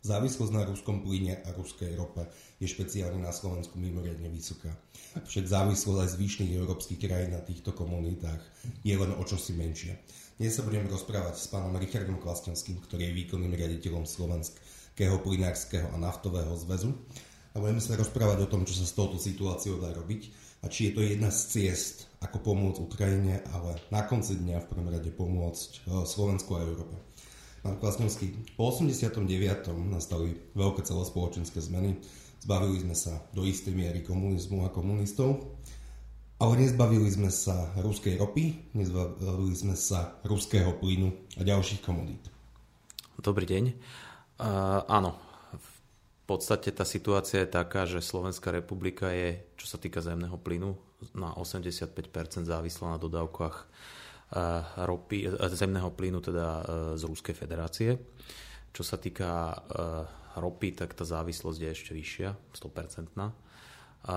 Závislosť na ruskom plyne a ruskej rope je špeciálne na Slovensku mimoriadne vysoká. Však závislosť aj zvyšných európskych krajín na týchto komunitách je len o čosi menšia. Dnes sa budem rozprávať s pánom Richardom Klasňovským, ktorý je výkonným riaditeľom Slovenského plinárskeho a naftového zväzu. A budeme sa rozprávať o tom, čo sa s touto situáciou dá robiť a či je to jedna z ciest, ako pomôcť Ukrajine, ale na konci dňa v prvom rade pomôcť eh, Slovensku a Európe. Pán Klasňovský, po 89. nastali veľké celospoločenské zmeny. Zbavili sme sa do istej miery komunizmu a komunistov, ale nezbavili sme sa ruskej ropy, nezbavili sme sa ruského plynu a ďalších komodít. Dobrý deň. Uh, áno, v podstate tá situácia je taká, že Slovenská republika je, čo sa týka zemného plynu, na 85% závislá na dodávkach ropy, e, zemného plynu teda e, z Ruskej federácie. Čo sa týka e, ropy, tak tá závislosť je ešte vyššia, 100%. A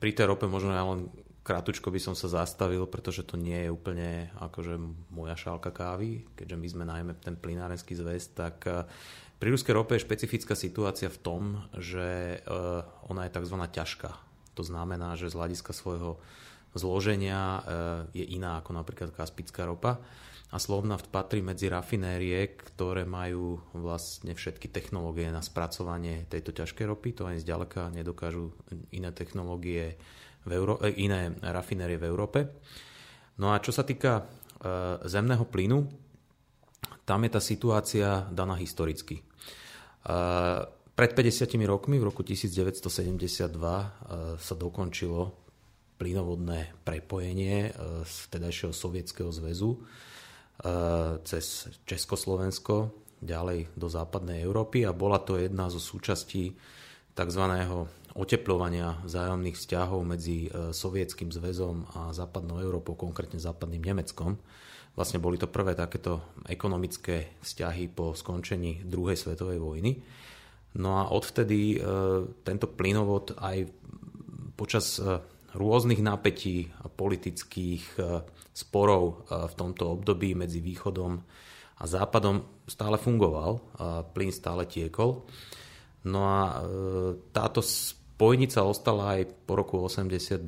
pri tej rope možno ja len krátko by som sa zastavil, pretože to nie je úplne akože moja šálka kávy, keďže my sme najmä ten plinárenský zväz, tak pri ruskej rope je špecifická situácia v tom, že ona je tzv. ťažká. To znamená, že z hľadiska svojho zloženia e, je iná ako napríklad kaspická ropa. A Slovnaft patrí medzi rafinérie, ktoré majú vlastne všetky technológie na spracovanie tejto ťažkej ropy. To ani zďaleka nedokážu iné technológie, v Euró- e, iné rafinérie v Európe. No a čo sa týka e, zemného plynu, tam je tá situácia daná historicky. Pred 50 rokmi, v roku 1972, e, sa dokončilo plynovodné prepojenie e, z vtedajšieho sovietského zväzu e, cez Československo ďalej do západnej Európy a bola to jedna zo súčastí tzv. oteplovania vzájomných vzťahov medzi e, Sovietským zväzom a západnou Európou, konkrétne západným Nemeckom. Vlastne boli to prvé takéto ekonomické vzťahy po skončení druhej svetovej vojny. No a odvtedy tento plynovod aj počas rôznych napätí politických e, sporov e, v tomto období medzi východom a západom stále fungoval, plyn stále tiekol. No a e, táto spojnica ostala aj po roku 89.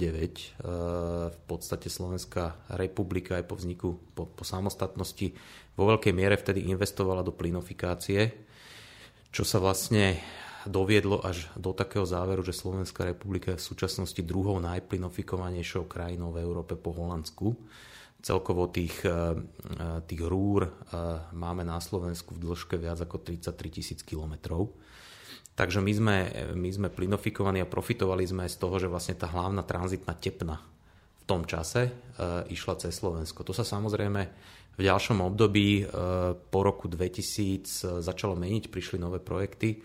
V podstate Slovenská republika aj po vzniku, po, po samostatnosti vo veľkej miere vtedy investovala do plynofikácie, čo sa vlastne doviedlo až do takého záveru, že Slovenská republika je v súčasnosti druhou najplynofikovanejšou krajinou v Európe po Holandsku. Celkovo tých, eh, tých rúr eh, máme na Slovensku v dĺžke viac ako 33 tisíc kilometrov. Takže my sme, my sme plynofikovaní a profitovali sme aj z toho, že vlastne tá hlavná tranzitná tepna v tom čase e, išla cez Slovensko. To sa samozrejme v ďalšom období e, po roku 2000 začalo meniť, prišli nové projekty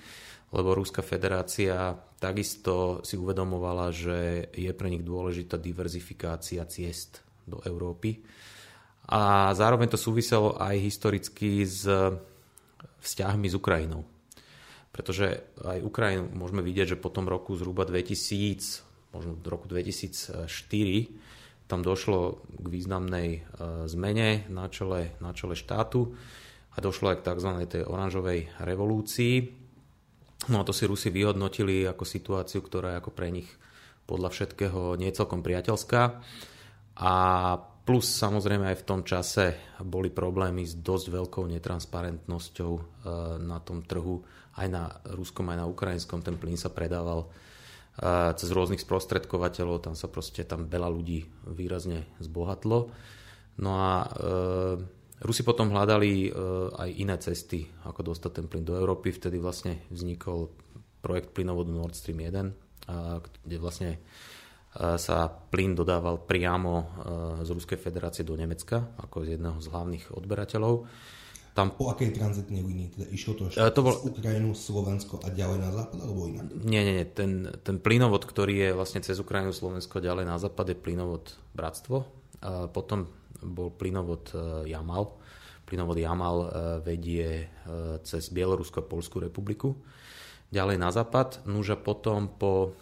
lebo Ruská federácia takisto si uvedomovala, že je pre nich dôležitá diverzifikácia ciest do Európy. A zároveň to súviselo aj historicky s vzťahmi s Ukrajinou. Pretože aj Ukrajinu môžeme vidieť, že po tom roku zhruba 2000, možno v roku 2004, tam došlo k významnej e, zmene na čele, na čele štátu a došlo aj k tzv. tej oranžovej revolúcii, No a to si Rusi vyhodnotili ako situáciu, ktorá je ako pre nich podľa všetkého nie celkom priateľská. A plus samozrejme aj v tom čase boli problémy s dosť veľkou netransparentnosťou e, na tom trhu. Aj na ruskom, aj na ukrajinskom ten plyn sa predával e, cez rôznych sprostredkovateľov, tam sa proste tam veľa ľudí výrazne zbohatlo. No a e, Rusi potom hľadali e, aj iné cesty, ako dostať ten plyn do Európy. Vtedy vlastne vznikol projekt plynovodu Nord Stream 1, kde vlastne e, sa plyn dodával priamo e, z Ruskej federácie do Nemecka, ako z jedného z hlavných odberateľov. Tam... Po akej tranzitnej línii? Teda išlo to, ešte to bol... z Ukrajinu, Slovensko a ďalej na západ, alebo inak? Nie, nie, nie. Ten, ten plynovod, ktorý je vlastne cez Ukrajinu, Slovensko ďalej na západ, je plynovod Bratstvo. A potom bol plynovod Jamal. Plynovod Jamal e, vedie e, cez Bielorusko a Polskú republiku. Ďalej na západ. Nuž a potom po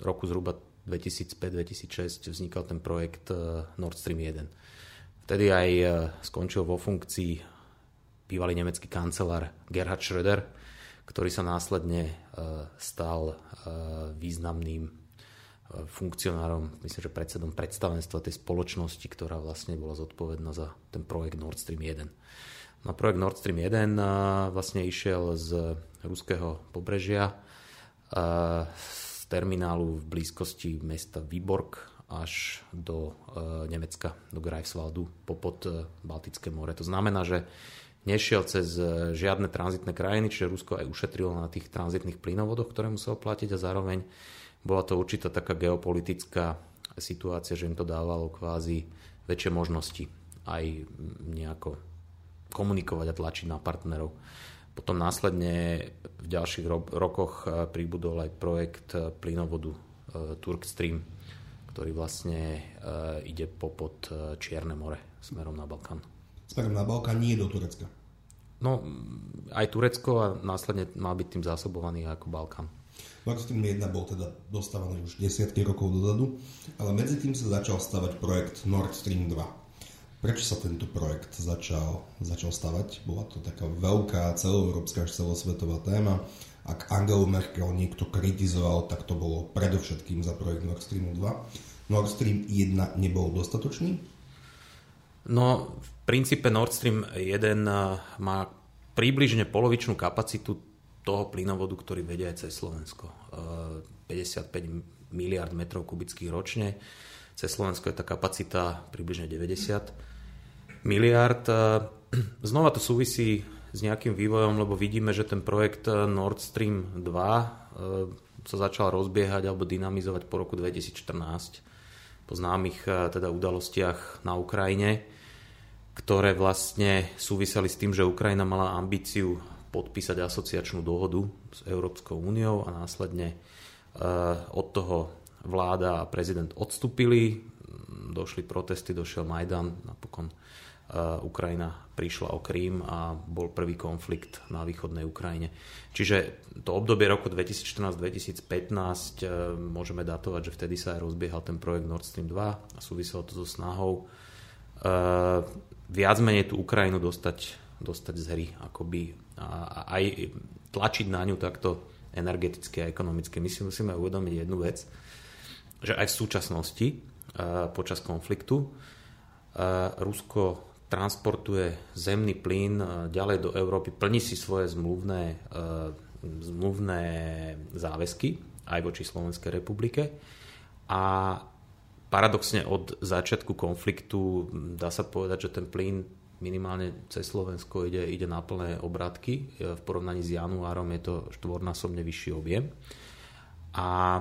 roku zhruba 2005-2006 vznikal ten projekt Nord Stream 1. Vtedy aj skončil vo funkcii bývalý nemecký kancelár Gerhard Schröder, ktorý sa následne stal významným funkcionárom, myslím, že predsedom predstavenstva tej spoločnosti, ktorá vlastne bola zodpovedná za ten projekt Nord Stream 1. Na projekt Nord Stream 1 vlastne išiel z ruského pobrežia z terminálu v blízkosti mesta Vyborg až do e, Nemecka, do Greifswaldu, popod e, Baltické more. To znamená, že nešiel cez e, žiadne tranzitné krajiny, čiže Rusko aj ušetrilo na tých tranzitných plynovodoch, ktoré muselo platiť a zároveň bola to určitá taká geopolitická situácia, že im to dávalo kvázi väčšie možnosti aj nejako komunikovať a tlačiť na partnerov. Potom následne v ďalších ro- rokoch pribudol aj projekt plynovodu Turk Stream, ktorý vlastne ide popod Čierne more smerom na Balkán. Smerom na Balkán, nie do Turecka. No, aj Turecko a následne má byť tým zásobovaný ako Balkán. Nord Stream 1 bol teda dostávaný už desiatky rokov dozadu, ale medzi tým sa začal stavať projekt Nord Stream 2. Prečo sa tento projekt začal, začal stavať? Bola to taká veľká celoeurópska až celosvetová téma. Ak Angelu Merkel niekto kritizoval, tak to bolo predovšetkým za projekt Nord Stream 2. Nord Stream 1 nebol dostatočný? No, v princípe Nord Stream 1 eh, má približne polovičnú kapacitu toho plynovodu, ktorý vedia aj cez Slovensko. 55 eh, miliard metrov kubických ročne. Cez Slovensko je tá kapacita približne 90 miliard. Eh, znova to súvisí s nejakým vývojom, lebo vidíme, že ten projekt Nord Stream 2 eh, sa začal rozbiehať alebo dynamizovať po roku 2014 po známych teda udalostiach na Ukrajine, ktoré vlastne súviseli s tým, že Ukrajina mala ambíciu podpísať asociačnú dohodu s Európskou úniou a následne od toho vláda a prezident odstúpili, došli protesty, došiel Majdan, napokon Ukrajina prišla o Krím a bol prvý konflikt na východnej Ukrajine. Čiže to obdobie roku 2014-2015 e, môžeme datovať, že vtedy sa aj rozbiehal ten projekt Nord Stream 2 a súviselo to so snahou viac menej tú Ukrajinu dostať, dostať z hry, akoby a aj tlačiť na ňu takto energeticky a ekonomicky. My si musíme uvedomiť jednu vec, že aj v súčasnosti e, počas konfliktu Rusko transportuje zemný plyn e, ďalej do Európy, plní si svoje zmluvné, e, zmluvné záväzky aj voči Slovenskej republike a paradoxne od začiatku konfliktu dá sa povedať, že ten plyn minimálne cez Slovensko ide, ide na plné obrátky. E, v porovnaní s januárom je to štvornásobne vyšší objem. A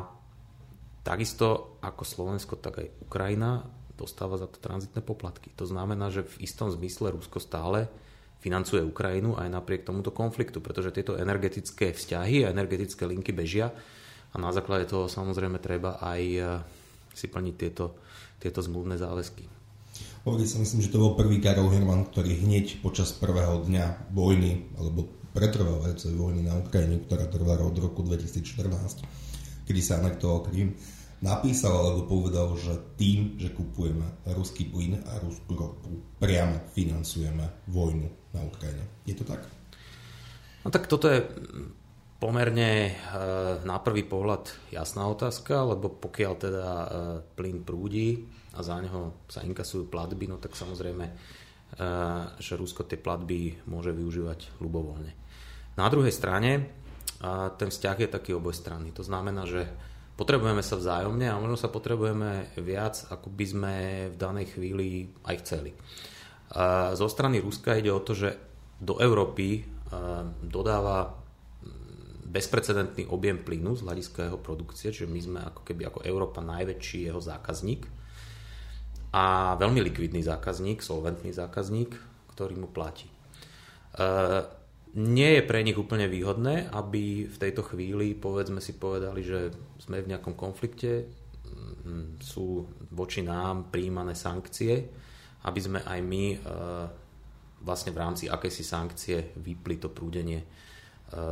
takisto ako Slovensko, tak aj Ukrajina dostáva za to tranzitné poplatky. To znamená, že v istom zmysle Rusko stále financuje Ukrajinu aj napriek tomuto konfliktu, pretože tieto energetické vzťahy a energetické linky bežia a na základe toho samozrejme treba aj eh, si plniť tieto, tieto zmluvné záväzky. Hovorí sa, myslím, že to bol prvý Karol Herman, ktorý hneď počas prvého dňa vojny, alebo pretrvávajúcej vojny na Ukrajine, ktorá trvala od roku 2014, kedy sa anektoval Krím, napísal alebo povedal, že tým, že kupujeme ruský plyn a ruskú ropu, priamo financujeme vojnu na Ukrajine. Je to tak? No tak toto je pomerne e, na prvý pohľad jasná otázka, lebo pokiaľ teda e, plyn prúdi a za neho sa inkasujú platby, no tak samozrejme, e, že Rusko tie platby môže využívať ľubovoľne. Na druhej strane ten vzťah je taký obojstranný. To znamená, že potrebujeme sa vzájomne a možno sa potrebujeme viac, ako by sme v danej chvíli aj chceli. Zo strany Ruska ide o to, že do Európy dodáva bezprecedentný objem plynu z hľadiska jeho produkcie, čiže my sme ako keby ako Európa najväčší jeho zákazník a veľmi likvidný zákazník, solventný zákazník, ktorý mu platí. Nie je pre nich úplne výhodné, aby v tejto chvíli, povedzme si povedali, že sme v nejakom konflikte, sú voči nám príjmané sankcie, aby sme aj my e, vlastne v rámci akejsi sankcie vypli to prúdenie e,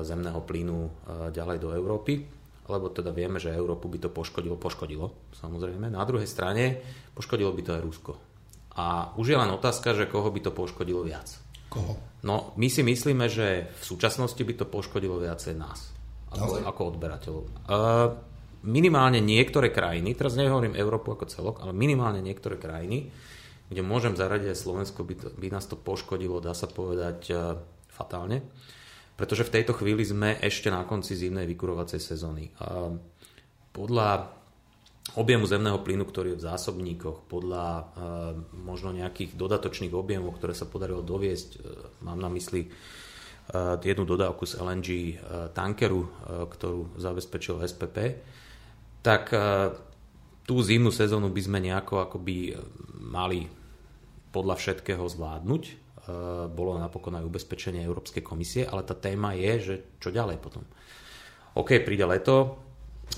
zemného plynu e, ďalej do Európy, lebo teda vieme, že Európu by to poškodilo, poškodilo samozrejme. Na druhej strane poškodilo by to aj Rusko. A už je len otázka, že koho by to poškodilo viac. Koho? No, my si myslíme, že v súčasnosti by to poškodilo viacej nás, ako, ako odberateľov. Uh, minimálne niektoré krajiny, teraz nehovorím Európu ako celok, ale minimálne niektoré krajiny, kde môžem zaradiť aj Slovensko, by, to, by nás to poškodilo, dá sa povedať, uh, fatálne. Pretože v tejto chvíli sme ešte na konci zimnej vykurovacej sezóny. Podľa objemu zemného plynu, ktorý je v zásobníkoch, podľa možno nejakých dodatočných objemov, ktoré sa podarilo doviesť, e, mám na mysli e, jednu dodávku z LNG e, tankeru, ktorú zabezpečil SPP, tak tú zimnú sezónu by sme nejako akoby mali podľa všetkého zvládnuť. E, bolo napokon aj ubezpečenie Európskej komisie, ale tá téma je, že čo ďalej potom. OK, príde leto,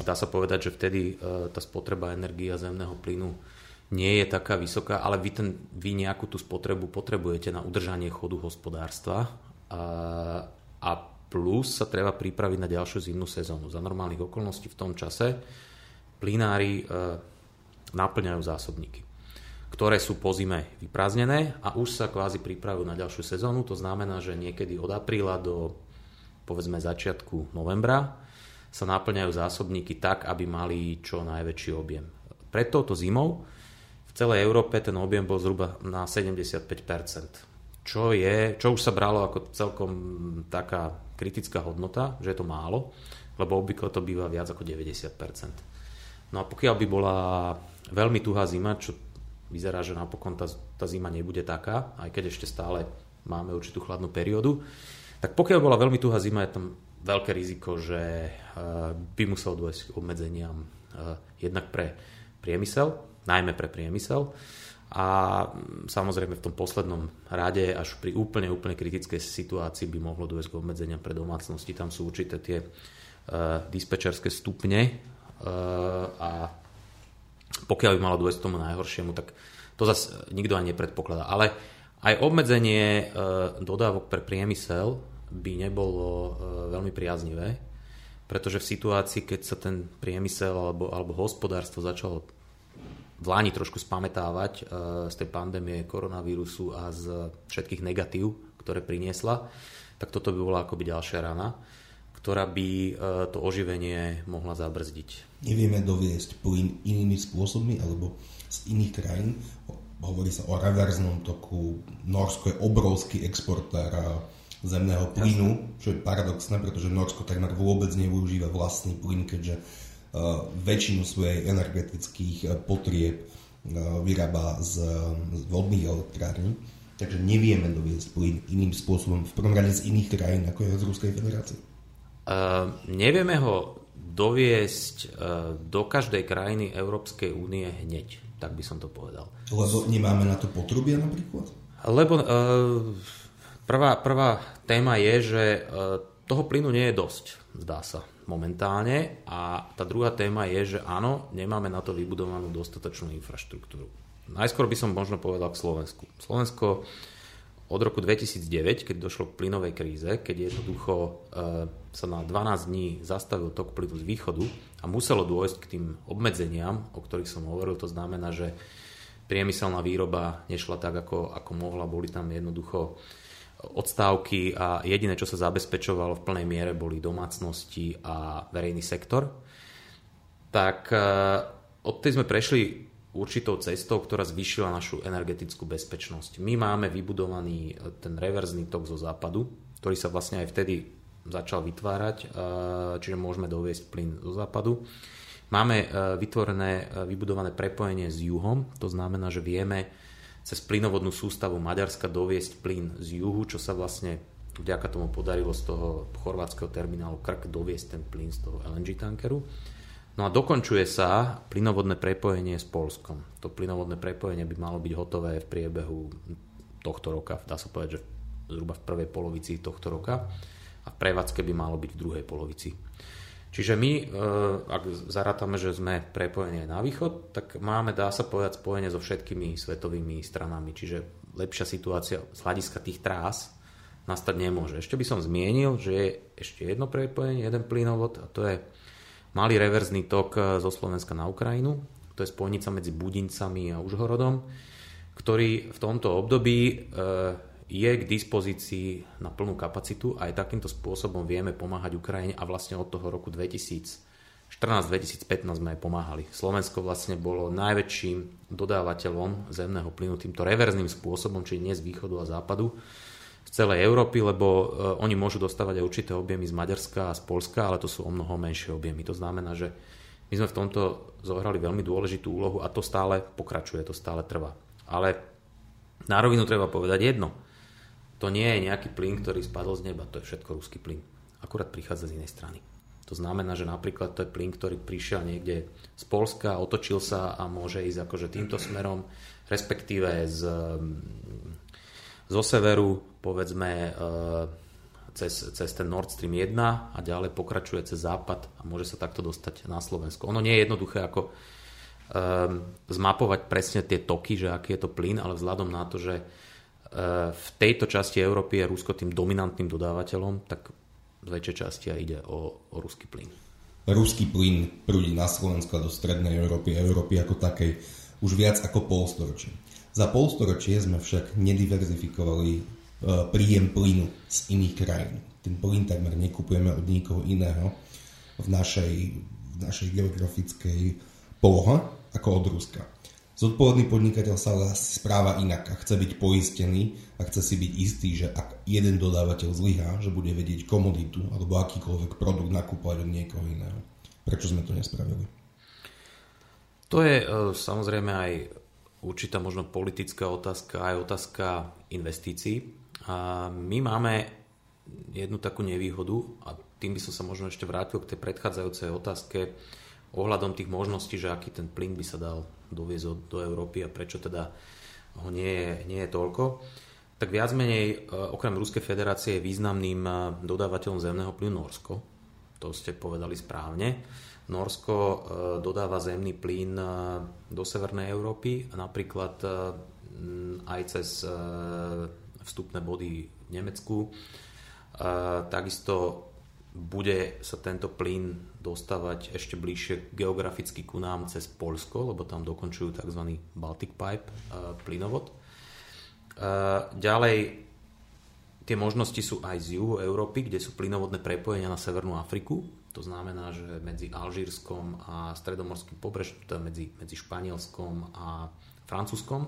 Dá sa povedať, že vtedy e, tá spotreba energie zemného plynu nie je taká vysoká, ale vy, ten, vy nejakú tú spotrebu potrebujete na udržanie chodu hospodárstva a, a plus sa treba pripraviť na ďalšiu zimnú sezónu. Za normálnych okolností v tom čase plynári e, naplňajú zásobníky, ktoré sú po zime vyprázdnené a už sa kvázi pripravujú na ďalšiu sezónu. To znamená, že niekedy od apríla do povedzme začiatku novembra sa naplňajú zásobníky tak, aby mali čo najväčší objem. Pred touto zimou v celej Európe ten objem bol zhruba na 75%, čo, je, čo už sa bralo ako celkom taká kritická hodnota, že je to málo, lebo obvykle to býva viac ako 90%. No a pokiaľ by bola veľmi tuhá zima, čo vyzerá, že napokon tá, tá zima nebude taká, aj keď ešte stále máme určitú chladnú periódu, tak pokiaľ bola veľmi tuhá zima, je tam veľké riziko, že eh, by musel dôjsť k obmedzeniam eh, jednak pre priemysel, najmä pre priemysel a mm, samozrejme v tom poslednom rade až pri úplne, úplne kritickej situácii by mohlo dôjsť k obmedzeniam pre domácnosti. Tam sú určité tie uh, dispečerské stupne uh, a pokiaľ by malo dôjsť k tomu najhoršiemu, tak to zase nikto ani nepredpokladá. Ale aj obmedzenie uh, dodávok pre priemysel by nebolo e, veľmi priaznivé, pretože v situácii, keď sa ten priemysel alebo, alebo hospodárstvo začalo v Láni trošku spametávať e, z tej pandémie koronavírusu a z všetkých negatív, ktoré priniesla, tak toto by bola akoby ďalšia rana, ktorá by e, to oživenie mohla zabrzdiť. Nevieme doviesť plyn inými spôsobmi alebo z iných krajín. Hovorí sa o reverznom toku. Norsko je obrovský exportér zemného plynu, čo je paradoxné, pretože Norsko takmer vôbec nevyužíva vlastný plyn, keďže uh, väčšinu svojej energetických potrieb vyrába z, z vodných elektrární. Takže nevieme doviesť plyn iným spôsobom, v prvom rade z iných krajín, ako je z Ruskej federácie. Uh, nevieme ho doviesť uh, do každej krajiny Európskej únie hneď, tak by som to povedal. Lebo nemáme na to potrubia napríklad? Lebo uh, Prvá, prvá téma je, že toho plynu nie je dosť, zdá sa, momentálne. A tá druhá téma je, že áno, nemáme na to vybudovanú dostatočnú infraštruktúru. Najskôr by som možno povedal k Slovensku. Slovensko od roku 2009, keď došlo k plynovej kríze, keď jednoducho e, sa na 12 dní zastavil tok plynu z východu a muselo dôjsť k tým obmedzeniam, o ktorých som hovoril, to znamená, že priemyselná výroba nešla tak, ako, ako mohla, boli tam jednoducho odstávky a jediné, čo sa zabezpečovalo v plnej miere, boli domácnosti a verejný sektor. Tak e, od tej sme prešli určitou cestou, ktorá zvýšila našu energetickú bezpečnosť. My máme vybudovaný e, ten reverzný tok zo západu, ktorý sa vlastne aj vtedy začal vytvárať, e, čiže môžeme doviesť plyn zo západu. Máme vytvorené, vybudované prepojenie s juhom, to znamená, že vieme cez plynovodnú sústavu Maďarska doviesť plyn z juhu, čo sa vlastne vďaka tomu podarilo z toho chorvátskeho terminálu Krk doviesť ten plyn z toho LNG tankeru. No a dokončuje sa plynovodné prepojenie s Polskom. To plynovodné prepojenie by malo byť hotové v priebehu tohto roka, dá sa povedať, že zhruba v prvej polovici tohto roka a v prevádzke by malo byť v druhej polovici. Čiže my, e, ak zarátame, že sme prepojení na východ, tak máme, dá sa povedať, spojenie so všetkými svetovými stranami. Čiže lepšia situácia z hľadiska tých trás nastať nemôže. Ešte by som zmienil, že je ešte jedno prepojenie, jeden plynovod a to je malý reverzný tok e, zo Slovenska na Ukrajinu. To je spojnica medzi Budincami a Užhorodom, ktorý v tomto období e, je k dispozícii na plnú kapacitu a aj takýmto spôsobom vieme pomáhať Ukrajine a vlastne od toho roku 2014-2015 sme aj pomáhali. Slovensko vlastne bolo najväčším dodávateľom zemného plynu týmto reverzným spôsobom, čiže nie z východu a západu, z celej Európy, lebo uh, oni môžu dostávať aj určité objemy z Maďarska a z Polska, ale to sú o mnoho menšie objemy. To znamená, že my sme v tomto zohrali veľmi dôležitú úlohu a to stále pokračuje, to stále trvá. Ale na rovinu treba povedať jedno. To nie je nejaký plyn, ktorý spadol z neba, to je všetko ruský plyn. Akurát prichádza z inej strany. To znamená, že napríklad to je plyn, ktorý prišiel niekde z Polska, otočil sa a môže ísť akože týmto smerom, respektíve z, zo severu, povedzme, e, cez, cez ten Nord Stream 1 a ďalej pokračuje cez západ a môže sa takto dostať na Slovensko. Ono nie je jednoduché ako um, zmapovať presne tie toky, že aký je to plyn, ale vzhľadom na to, že v tejto časti Európy je Rusko tým dominantným dodávateľom, tak z väčšej časti aj ide o, o ruský plyn. Ruský plyn prúdi na Slovensko a do strednej Európy, Európy ako takej už viac ako polstoročie. Za polstoročie sme však nediverzifikovali uh, príjem plynu z iných krajín. Ten plyn takmer nekupujeme od nikoho iného v našej, v našej geografickej poloha ako od Ruska. Zodpovedný podnikateľ sa správa inak a chce byť poistený a chce si byť istý, že ak jeden dodávateľ zlyhá, že bude vedieť komoditu alebo akýkoľvek produkt nakúpať od niekoho iného. Prečo sme to nespravili? To je e, samozrejme aj určitá možno politická otázka, aj otázka investícií. A my máme jednu takú nevýhodu a tým by som sa možno ešte vrátil k tej predchádzajúcej otázke, ohľadom tých možností, že aký ten plyn by sa dal doviezť do Európy a prečo teda ho nie je, nie je toľko, tak viac menej e, okrem Ruskej federácie je významným e, dodávateľom zemného plynu Norsko. To ste povedali správne. Norsko e, dodáva zemný plyn do Severnej Európy, napríklad aj cez vstupné body v Nemecku. Takisto bude sa tento plyn dostávať ešte bližšie geograficky ku nám cez Polsko, lebo tam dokončujú tzv. Baltic Pipe uh, plynovod. Uh, ďalej tie možnosti sú aj z juhu Európy, kde sú plynovodné prepojenia na Severnú Afriku. To znamená, že medzi Alžírskom a stredomorským pobrežím, teda medzi, medzi Španielskom a Francúzskom.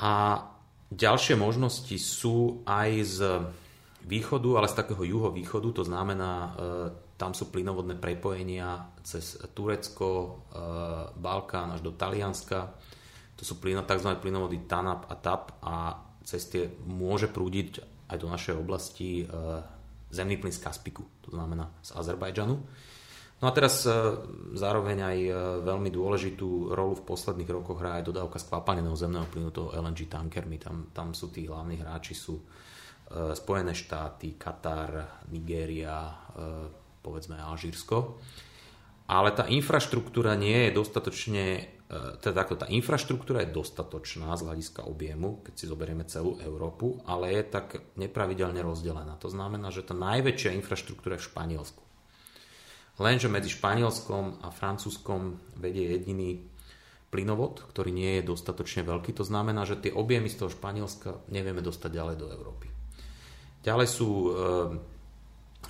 A ďalšie možnosti sú aj z východu, ale z takého juhovýchodu, to znamená, e, tam sú plynovodné prepojenia cez Turecko, e, Balkán až do Talianska. To sú tzv. plynovody TANAP a TAP a cez tie môže prúdiť aj do našej oblasti e, zemný plyn z Kaspiku, to znamená z Azerbajdžanu. No a teraz zároveň aj veľmi dôležitú rolu v posledných rokoch hrá aj dodávka skvapaneného zemného plynu, toho LNG tankermi. Tam, tam sú tí hlavní hráči, sú Spojené štáty, Katar, Nigéria, e, povedzme Alžírsko. Ale tá infraštruktúra nie je dostatočne, e, teda takto, tá infraštruktúra je dostatočná z hľadiska objemu, keď si zoberieme celú Európu, ale je tak nepravidelne rozdelená. To znamená, že tá najväčšia infraštruktúra je v Španielsku. Lenže medzi Španielskom a Francúzskom vedie jediný plynovod, ktorý nie je dostatočne veľký. To znamená, že tie objemy z toho Španielska nevieme dostať ďalej do Európy. Ďalej sú eh,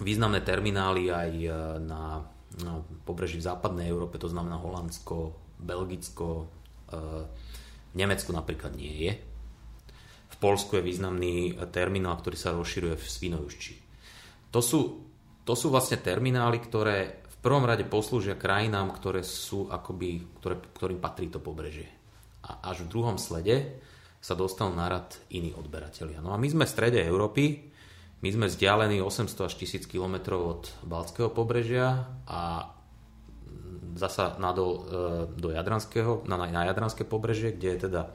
významné terminály aj eh, na, na pobreží v západnej Európe, to znamená Holandsko, Belgicko, eh, v Nemecku napríklad nie je. V Polsku je významný terminál, ktorý sa rozširuje v Svinojušči. To sú, to sú vlastne terminály, ktoré v prvom rade poslúžia krajinám, ktoré sú akoby, ktoré, ktorým patrí to pobrežie. A až v druhom slede sa dostanú na rad iní odberatelia. No a my sme v strede Európy, my sme vzdialení 800 až 1000 km od Balckého pobrežia a zasa nadol e, do Jadranského, na, na Jadranské pobrežie, kde je teda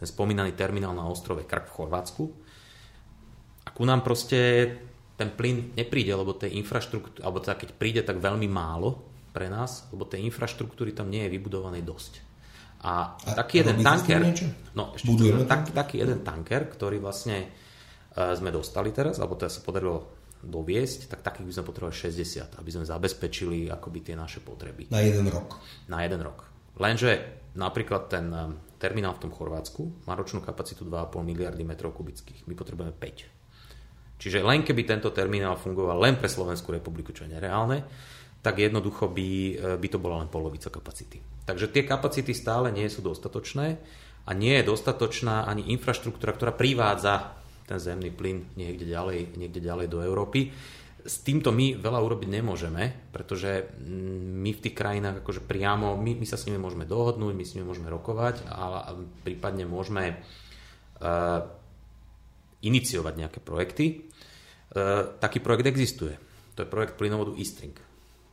ten spomínaný terminál na ostrove Krk v Chorvátsku. A ku nám proste ten plyn nepríde, lebo tej infraštruktúry, alebo teda keď príde, tak veľmi málo pre nás, lebo tej infraštruktúry tam nie je vybudovanej dosť. A, a taký jeden tanker, no, ešte tak, taký jeden tanker, ktorý vlastne sme dostali teraz, alebo teda sa podarilo doviesť, tak takých by sme potrebovali 60, aby sme zabezpečili akoby tie naše potreby. Na jeden rok. Na jeden rok. Lenže napríklad ten e, terminál v tom Chorvátsku má ročnú kapacitu 2,5 miliardy metrov kubických. My potrebujeme 5. Čiže len keby tento terminál fungoval len pre Slovenskú republiku, čo je nereálne, tak jednoducho by, e, by to bola len polovica kapacity. Takže tie kapacity stále nie sú dostatočné a nie je dostatočná ani infraštruktúra, ktorá privádza ten zemný plyn niekde ďalej, niekde ďalej do Európy. S týmto my veľa urobiť nemôžeme, pretože mm, my v tých krajinách akože priamo, my, my sa s nimi môžeme dohodnúť, my s nimi môžeme rokovať a prípadne môžeme uh, iniciovať nejaké projekty. Uh, taký projekt existuje. To je projekt plynovodu Eastring.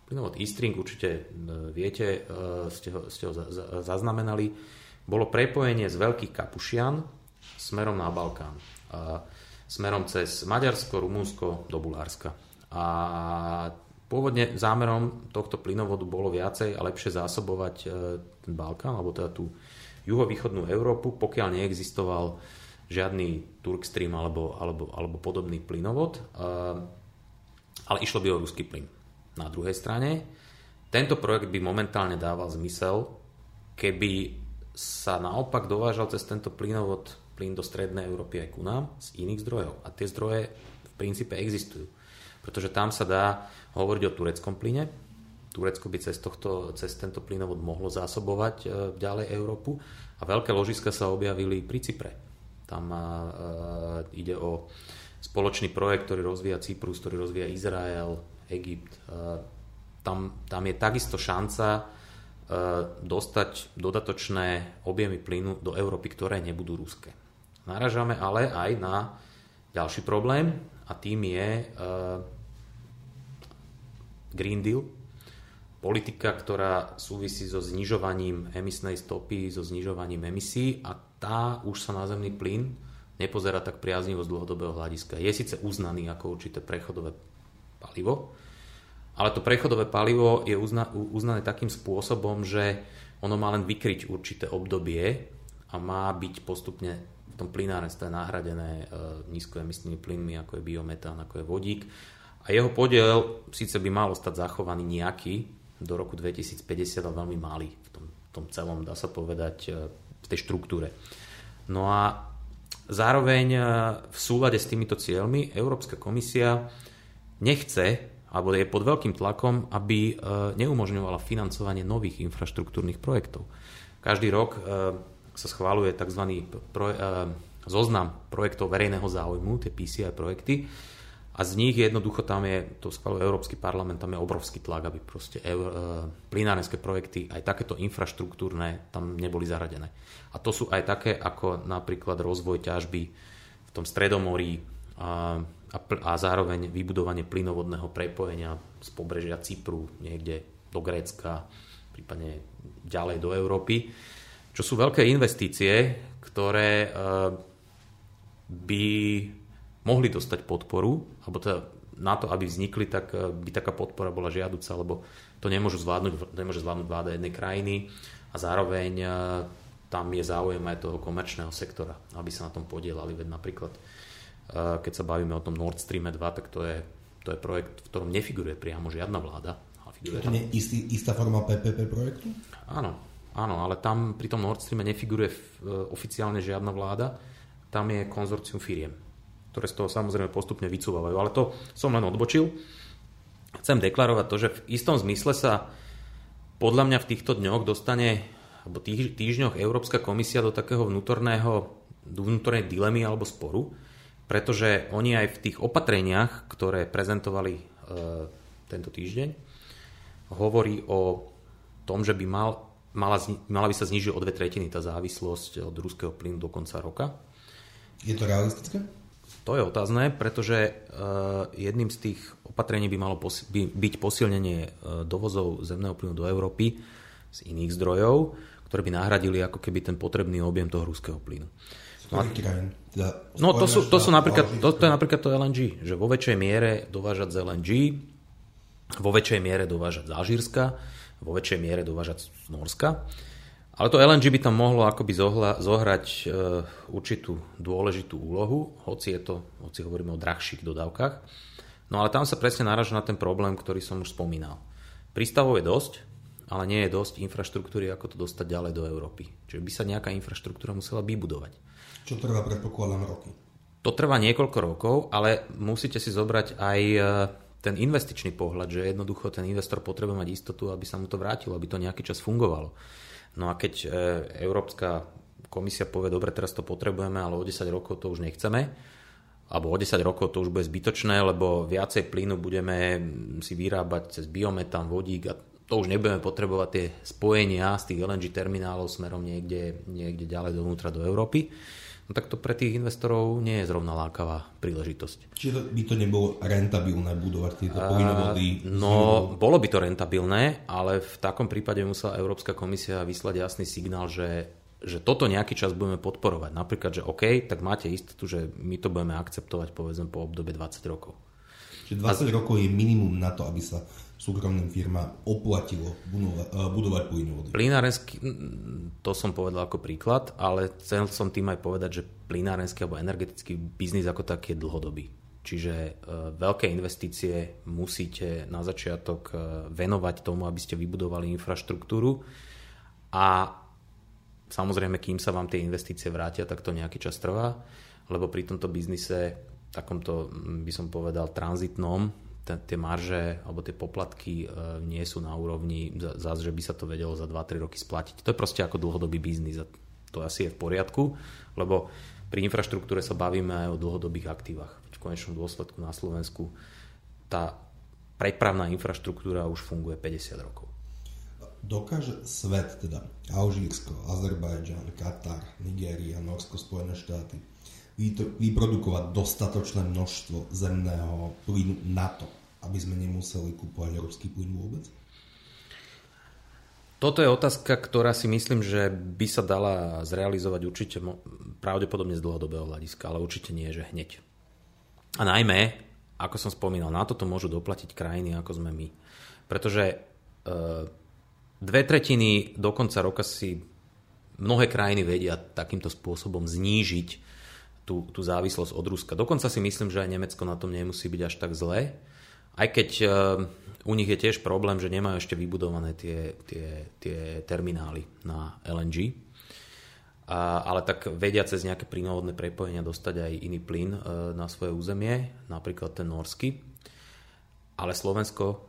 Plynovod Eastring určite uh, viete, uh, ste ho, ste ho za, za, zaznamenali. Bolo prepojenie z Veľkých Kapušian smerom na Balkán. Smerom cez Maďarsko, Rumúnsko do Bulárska a pôvodne zámerom tohto plynovodu bolo viacej a lepšie zásobovať e, ten Balkán, alebo teda tú juhovýchodnú Európu, pokiaľ neexistoval žiadny Turkstream alebo, alebo, alebo podobný plynovod, e, ale išlo by o ruský plyn. Na druhej strane, tento projekt by momentálne dával zmysel, keby sa naopak dovážal cez tento plynovod plyn do strednej Európy aj ku nám z iných zdrojov. A tie zdroje v princípe existujú pretože tam sa dá hovoriť o tureckom plyne. Turecko by cez, tohto, cez tento plynovod mohlo zásobovať e, ďalej Európu a veľké ložiska sa objavili pri Cypre. Tam e, ide o spoločný projekt, ktorý rozvíja Cyprus, ktorý rozvíja Izrael, Egypt. E, tam, tam je takisto šanca e, dostať dodatočné objemy plynu do Európy, ktoré nebudú ruské. Naražame ale aj na ďalší problém a tým je e, Green Deal, politika, ktorá súvisí so znižovaním emisnej stopy, so znižovaním emisí a tá už sa na zemný plyn nepozerá tak priaznivo z dlhodobého hľadiska. Je síce uznaný ako určité prechodové palivo, ale to prechodové palivo je uzna, uznané takým spôsobom, že ono má len vykryť určité obdobie a má byť postupne tom plynárenstve nahradené e, nízkoemisnými plynmi, ako je biometán, ako je vodík a jeho podiel síce by malo stať zachovaný nejaký do roku 2050, ale veľmi malý v tom, v tom celom, dá sa povedať, e, v tej štruktúre. No a zároveň e, v súlade s týmito cieľmi Európska komisia nechce alebo je pod veľkým tlakom, aby neumožňovala financovanie nových infraštruktúrnych projektov. Každý rok sa schváluje tzv. Pro, zoznam projektov verejného záujmu, tie PCI projekty, a z nich jednoducho tam je, to schváluje Európsky parlament, tam je obrovský tlak, aby proste e, plinárenské projekty, aj takéto infraštruktúrne tam neboli zaradené. A to sú aj také ako napríklad rozvoj ťažby v tom Stredomorí a, a, a zároveň vybudovanie plynovodného prepojenia z pobrežia Cypru niekde do Grécka, prípadne ďalej do Európy, čo sú veľké investície, ktoré e, by mohli dostať podporu, alebo teda na to, aby vznikli, tak eh, by taká podpora bola žiaduca, lebo to nemôžu zvládnuť, nemôže zvládnuť vláda jednej krajiny a zároveň eh, tam je záujem aj toho komerčného sektora, aby sa na tom podielali. Veď napríklad, keď sa bavíme o tom Nord Stream 2, tak to je, to je projekt, v ktorom nefiguruje priamo žiadna vláda. Je to nie istý, istá forma PPP projektu? Áno, áno, ale tam pri tom Nord Streame nefiguruje oficiálne žiadna vláda, tam je konzorcium firiem ktoré z toho samozrejme postupne vycúvajú. Ale to som len odbočil. Chcem deklarovať to, že v istom zmysle sa podľa mňa v týchto dňoch dostane, alebo týž, týždňoch Európska komisia do takého vnútorného, vnútornej dilemy alebo sporu, pretože oni aj v tých opatreniach, ktoré prezentovali e, tento týždeň, hovorí o tom, že by mal, mala, mala by sa znižiť o dve tretiny tá závislosť od ruského plynu do konca roka. Je to realistické? To je otázne, pretože e, jedným z tých opatrení by malo byť posilnenie e, dovozov zemného plynu do Európy z iných zdrojov, ktoré by nahradili ako keby ten potrebný objem toho ruského plynu. No, no to sú, to sú napríklad, to, to je napríklad to LNG, že vo väčšej miere dovážať z LNG, vo väčšej miere dovážať z Alžírska, vo väčšej miere dovážať z Norska. Ale to LNG by tam mohlo akoby zohla, zohrať e, určitú dôležitú úlohu, hoci je to, hoci hovoríme o drahších dodávkach. No ale tam sa presne naraža na ten problém, ktorý som už spomínal. Prístavov je dosť ale nie je dosť infraštruktúry, ako to dostať ďalej do Európy. Čiže by sa nejaká infraštruktúra musela vybudovať. Čo trvá, predpokladám, roky? To trvá niekoľko rokov, ale musíte si zobrať aj e, ten investičný pohľad, že jednoducho ten investor potrebuje mať istotu, aby sa mu to vrátilo, aby to nejaký čas fungovalo. No a keď e, Európska komisia povie, dobre, teraz to potrebujeme, ale o 10 rokov to už nechceme, alebo o 10 rokov to už bude zbytočné, lebo viacej plynu budeme si vyrábať cez biometán, vodík a to už nebudeme potrebovať tie spojenia z tých LNG terminálov smerom niekde, niekde ďalej dovnútra do Európy. No tak to pre tých investorov nie je zrovna lákavá príležitosť. Čiže by to nebolo rentabilné budovať tieto plynovody? No, bolo by to rentabilné, ale v takom prípade musela Európska komisia vyslať jasný signál, že že toto nejaký čas budeme podporovať. Napríklad, že OK, tak máte istotu, že my to budeme akceptovať povedzme po obdobie 20 rokov. Čiže 20 a... rokov je minimum na to, aby sa súkromným firmám oplatilo eh, budovať plynovody. Plynárenský, to som povedal ako príklad, ale chcel som tým aj povedať, že plynárenský alebo energetický biznis ako taký je dlhodobý. Čiže e, veľké investície musíte na začiatok e, venovať tomu, aby ste vybudovali infraštruktúru a Samozrejme, kým sa vám tie investície vrátia, tak to nejaký čas trvá, lebo pri tomto biznise, takomto mm, by som povedal tranzitnom, tie marže alebo tie poplatky e, nie sú na úrovni zase, že by sa to vedelo za 2-3 roky splatiť. To je proste ako dlhodobý biznis a to asi je v poriadku, lebo pri infraštruktúre sa bavíme aj o dlhodobých aktívach. V konečnom dôsledku na Slovensku tá prepravná infraštruktúra už funguje 50 rokov dokáže svet, teda Alžírsko, Azerbajdžan, Katar, Nigéria, Norsko, Spojené štáty, vyprodukovať dostatočné množstvo zemného plynu na to, aby sme nemuseli kúpovať európsky plyn vôbec? Toto je otázka, ktorá si myslím, že by sa dala zrealizovať určite pravdepodobne z dlhodobého hľadiska, ale určite nie, že hneď. A najmä, ako som spomínal, na toto môžu doplatiť krajiny, ako sme my. Pretože e, Dve tretiny do konca roka si mnohé krajiny vedia takýmto spôsobom znížiť tú, tú závislosť od Ruska. Dokonca si myslím, že aj Nemecko na tom nemusí byť až tak zlé. Aj keď uh, u nich je tiež problém, že nemajú ešte vybudované tie, tie, tie terminály na LNG. A, ale tak vedia cez nejaké plynovodné prepojenia dostať aj iný plyn uh, na svoje územie, napríklad ten norský. Ale Slovensko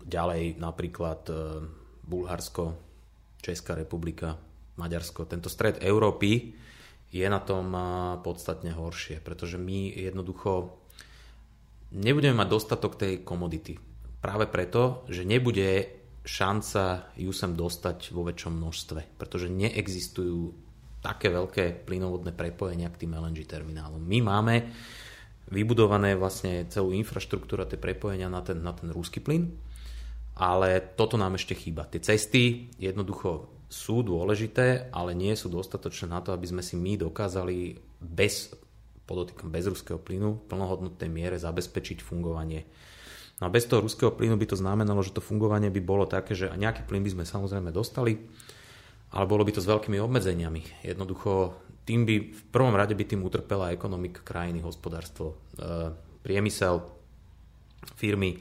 Ďalej napríklad e, Bulharsko, Česká republika, Maďarsko. Tento stred Európy je na tom podstatne horšie, pretože my jednoducho nebudeme mať dostatok tej komodity. Práve preto, že nebude šanca ju sem dostať vo väčšom množstve, pretože neexistujú také veľké plynovodné prepojenia k tým LNG terminálom. My máme vybudované vlastne celú infraštruktúru a tie prepojenia na ten, na ten rúsky plyn ale toto nám ešte chýba. Tie cesty jednoducho sú dôležité, ale nie sú dostatočné na to, aby sme si my dokázali bez, podotýkam bez ruského plynu, v plnohodnotnej miere zabezpečiť fungovanie. No a bez toho ruského plynu by to znamenalo, že to fungovanie by bolo také, že nejaký plyn by sme samozrejme dostali, ale bolo by to s veľkými obmedzeniami. Jednoducho tým by, v prvom rade by tým utrpela ekonomika krajiny, hospodárstvo, e, priemysel, firmy,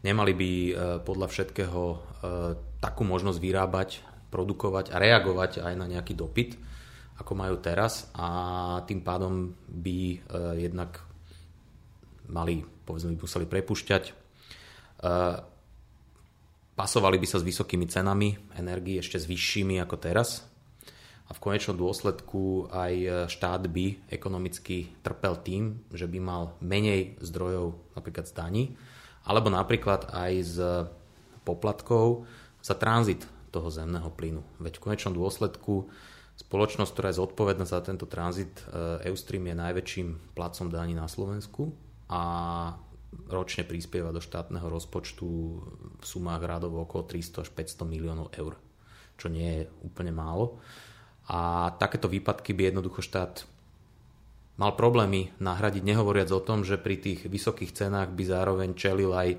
Nemali by e, podľa všetkého e, takú možnosť vyrábať, produkovať a reagovať aj na nejaký dopyt, ako majú teraz a tým pádom by e, jednak mali, povedzme, by museli prepušťať. Pasovali by sa s vysokými cenami energii, ešte s vyššími ako teraz. A v konečnom dôsledku aj štát by ekonomicky trpel tým, že by mal menej zdrojov napríklad z daní alebo napríklad aj z poplatkov za tranzit toho zemného plynu. Veď v konečnom dôsledku spoločnosť, ktorá je zodpovedná za tento tranzit, eh, Eustream je najväčším placom daní na Slovensku a ročne prispieva do štátneho rozpočtu v sumách rádovo okolo 300 až 500 miliónov eur, čo nie je úplne málo. A takéto výpadky by jednoducho štát mal problémy nahradiť, nehovoriac o tom, že pri tých vysokých cenách by zároveň čelil aj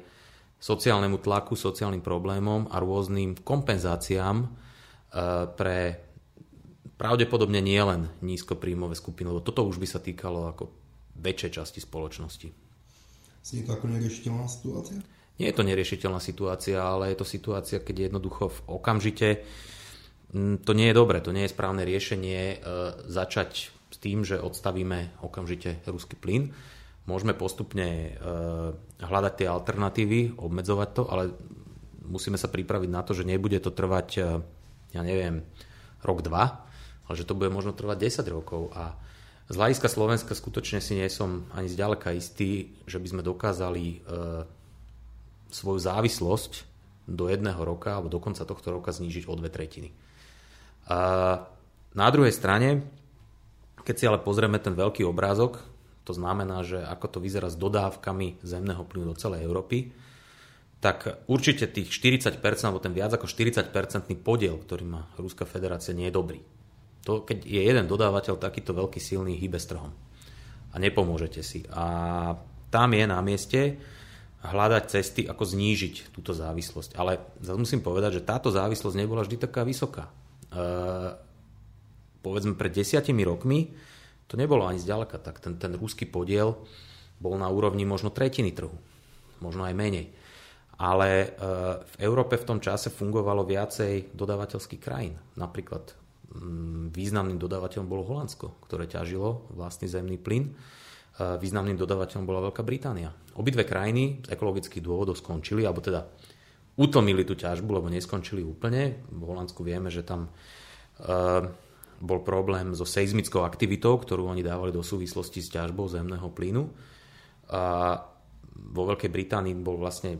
sociálnemu tlaku, sociálnym problémom a rôznym kompenzáciám e, pre pravdepodobne nie len nízkopríjmové skupiny, lebo toto už by sa týkalo ako väčšej časti spoločnosti. Je to ako neriešiteľná situácia? Nie je to neriešiteľná situácia, ale je to situácia, keď jednoducho v okamžite to nie je dobré, to nie je správne riešenie e, začať s tým, že odstavíme okamžite ruský plyn. Môžeme postupne e, hľadať tie alternatívy, obmedzovať to, ale musíme sa pripraviť na to, že nebude to trvať, e, ja neviem, rok, dva, ale že to bude možno trvať 10 rokov a z hľadiska Slovenska skutočne si nie som ani zďaleka istý, že by sme dokázali e, svoju závislosť do jedného roka alebo do konca tohto roka znížiť o dve tretiny. A na druhej strane, keď si ale pozrieme ten veľký obrázok, to znamená, že ako to vyzerá s dodávkami zemného plynu do celej Európy, tak určite tých 40%, alebo ten viac ako 40% podiel, ktorý má Ruská federácia, nie je dobrý. To, keď je jeden dodávateľ takýto veľký silný, hýbe s trhom. A nepomôžete si. A tam je na mieste hľadať cesty, ako znížiť túto závislosť. Ale zase musím povedať, že táto závislosť nebola vždy taká vysoká. E, povedzme pred desiatimi rokmi to nebolo ani zďaleka tak. Ten, ten ruský podiel bol na úrovni možno tretiny trhu. Možno aj menej. Ale e, v Európe v tom čase fungovalo viacej dodávateľských krajín. Napríklad Mm, významným dodávateľom bolo Holandsko, ktoré ťažilo vlastný zemný plyn. Významným dodávateľom bola Veľká Británia. Obidve krajiny z ekologických dôvodov skončili, alebo teda utlmili tú ťažbu, lebo neskončili úplne. V Holandsku vieme, že tam bol problém so seizmickou aktivitou, ktorú oni dávali do súvislosti s ťažbou zemného plynu. A vo Veľkej Británii bol vlastne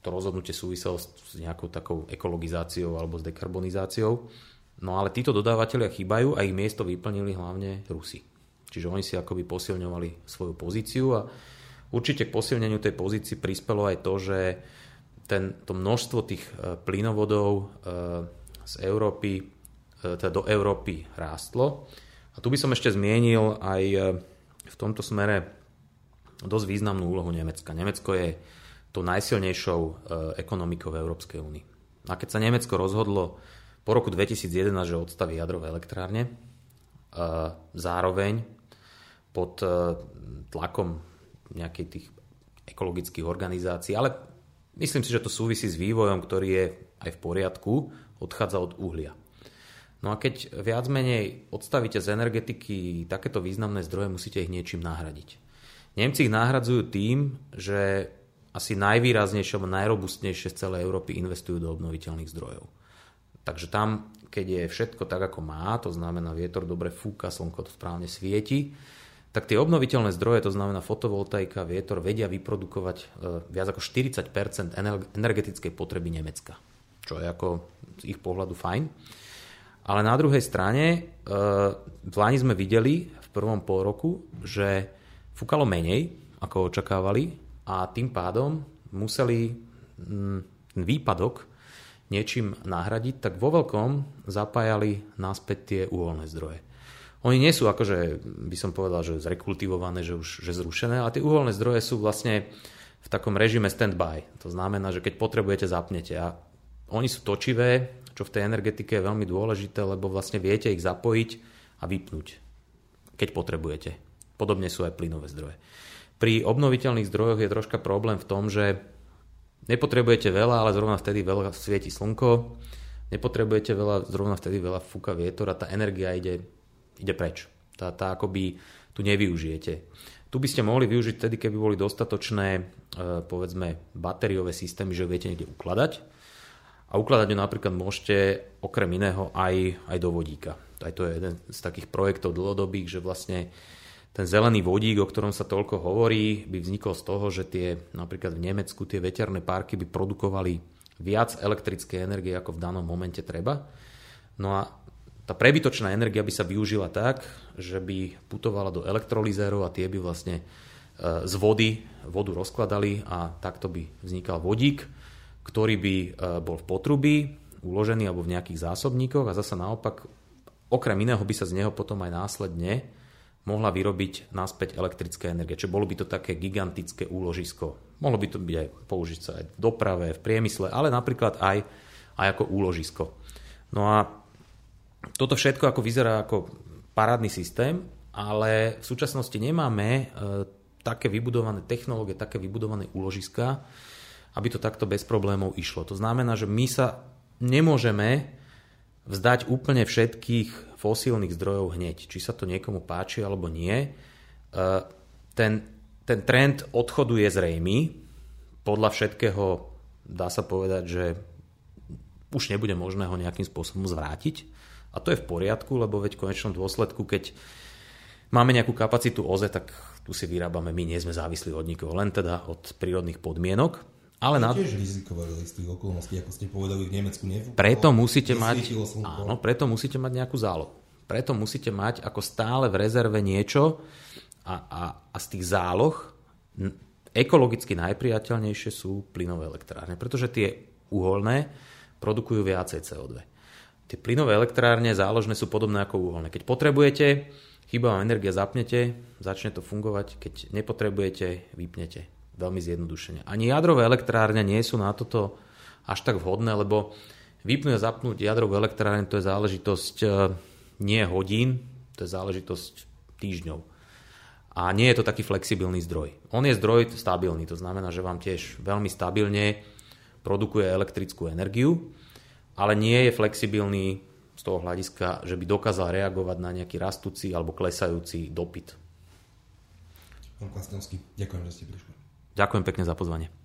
to rozhodnutie súviselo s nejakou takou ekologizáciou alebo s dekarbonizáciou. No ale títo dodávateľia chýbajú a ich miesto vyplnili hlavne Rusi. Čiže oni si akoby posilňovali svoju pozíciu a určite k posilneniu tej pozícii prispelo aj to, že ten, to množstvo tých e, plynovodov e, z Európy, teda do Európy rástlo. A tu by som ešte zmienil aj v tomto smere dosť významnú úlohu Nemecka. Nemecko je tou najsilnejšou ekonomikou v Európskej únii. A keď sa Nemecko rozhodlo po roku 2011, že odstaví jadrové elektrárne. Zároveň pod e, tlakom nejakých tých ekologických organizácií, ale myslím si, že to súvisí s vývojom, ktorý je aj v poriadku, odchádza od uhlia. No a keď viac menej odstavíte z energetiky takéto významné zdroje, musíte ich niečím nahradiť. Nemci ich nahradzujú tým, že asi najvýraznejšie alebo najrobustnejšie z celej Európy investujú do obnoviteľných zdrojov. Takže tam, keď je všetko tak, ako má, to znamená vietor dobre fúka, slnko to správne svieti, tak tie obnoviteľné zdroje, to znamená fotovoltaika, vietor, vedia vyprodukovať e, viac ako 40% energetickej potreby Nemecka. Čo je ako z ich pohľadu fajn. Ale na druhej strane e, v Lani sme videli v prvom pol roku, že fúkalo menej, ako očakávali a tým pádom museli ten výpadok niečím nahradiť, tak vo veľkom zapájali naspäť tie uholné zdroje. Oni nie sú akože, by som povedal, že zrekultivované, že už že zrušené, ale tie uholné zdroje sú vlastne v takom režime stand-by. To znamená, že keď potrebujete, zapnete. A oni sú točivé, čo v tej energetike je veľmi dôležité, lebo vlastne viete ich zapojiť a vypnúť, keď potrebujete. Podobne sú aj plynové zdroje. Pri obnoviteľných zdrojoch je troška problém v tom, že Nepotrebujete veľa, ale zrovna vtedy veľa svieti slnko. Nepotrebujete veľa, zrovna vtedy veľa fúka vietor a tá energia ide, ide preč. Tá, tá akoby tu nevyužijete. Tu by ste mohli využiť vtedy, keby boli dostatočné, e, povedzme, batériové systémy, že viete niekde ukladať. A ukladať ju napríklad môžete okrem iného aj, aj do vodíka. Aj to je jeden z takých projektov dlhodobých, že vlastne ten zelený vodík, o ktorom sa toľko hovorí, by vznikol z toho, že tie napríklad v Nemecku tie veterné parky by produkovali viac elektrickej energie, ako v danom momente treba. No a tá prebytočná energia by sa využila tak, že by putovala do elektrolizérov a tie by vlastne e, z vody vodu rozkladali a takto by vznikal vodík, ktorý by e, bol v potrubí, uložený alebo v nejakých zásobníkoch a zasa naopak, okrem iného by sa z neho potom aj následne mohla vyrobiť naspäť elektrické energie. Čiže bolo by to také gigantické úložisko. Mohlo by to byť aj použiť sa aj v doprave, v priemysle, ale napríklad aj, aj ako úložisko. No a toto všetko ako vyzerá ako parádny systém, ale v súčasnosti nemáme e, také vybudované technológie, také vybudované úložiska, aby to takto bez problémov išlo. To znamená, že my sa nemôžeme vzdať úplne všetkých fosílnych zdrojov hneď. Či sa to niekomu páči alebo nie. E, ten, ten trend odchodu je zrejmý. Podľa všetkého dá sa povedať, že už nebude možné ho nejakým spôsobom zvrátiť. A to je v poriadku, lebo veď v konečnom dôsledku, keď máme nejakú kapacitu OZE, tak tu si vyrábame, my nie sme závislí od nikoho, len teda od prírodných podmienok. Ale na... tiež rizikové z tých okolností, ako ste povedali, v Nemecku nefúkalo. Preto musíte mať, áno, preto musíte mať nejakú zálohu. Preto musíte mať ako stále v rezerve niečo a, a, a z tých záloh ekologicky najpriateľnejšie sú plynové elektrárne, pretože tie uholné produkujú viacej CO2. Tie plynové elektrárne záložné sú podobné ako uholné. Keď potrebujete, chýba vám energia, zapnete, začne to fungovať, keď nepotrebujete, vypnete veľmi zjednodušene. Ani jadrové elektrárne nie sú na toto až tak vhodné, lebo vypnúť a zapnúť jadrovú elektrárne to je záležitosť e, nie hodín, to je záležitosť týždňov. A nie je to taký flexibilný zdroj. On je zdroj stabilný, to znamená, že vám tiež veľmi stabilne produkuje elektrickú energiu, ale nie je flexibilný z toho hľadiska, že by dokázal reagovať na nejaký rastúci alebo klesajúci dopyt. Pán Klastovský, ďakujem, že ste prišli. Ďakujem pekne za pozvanie.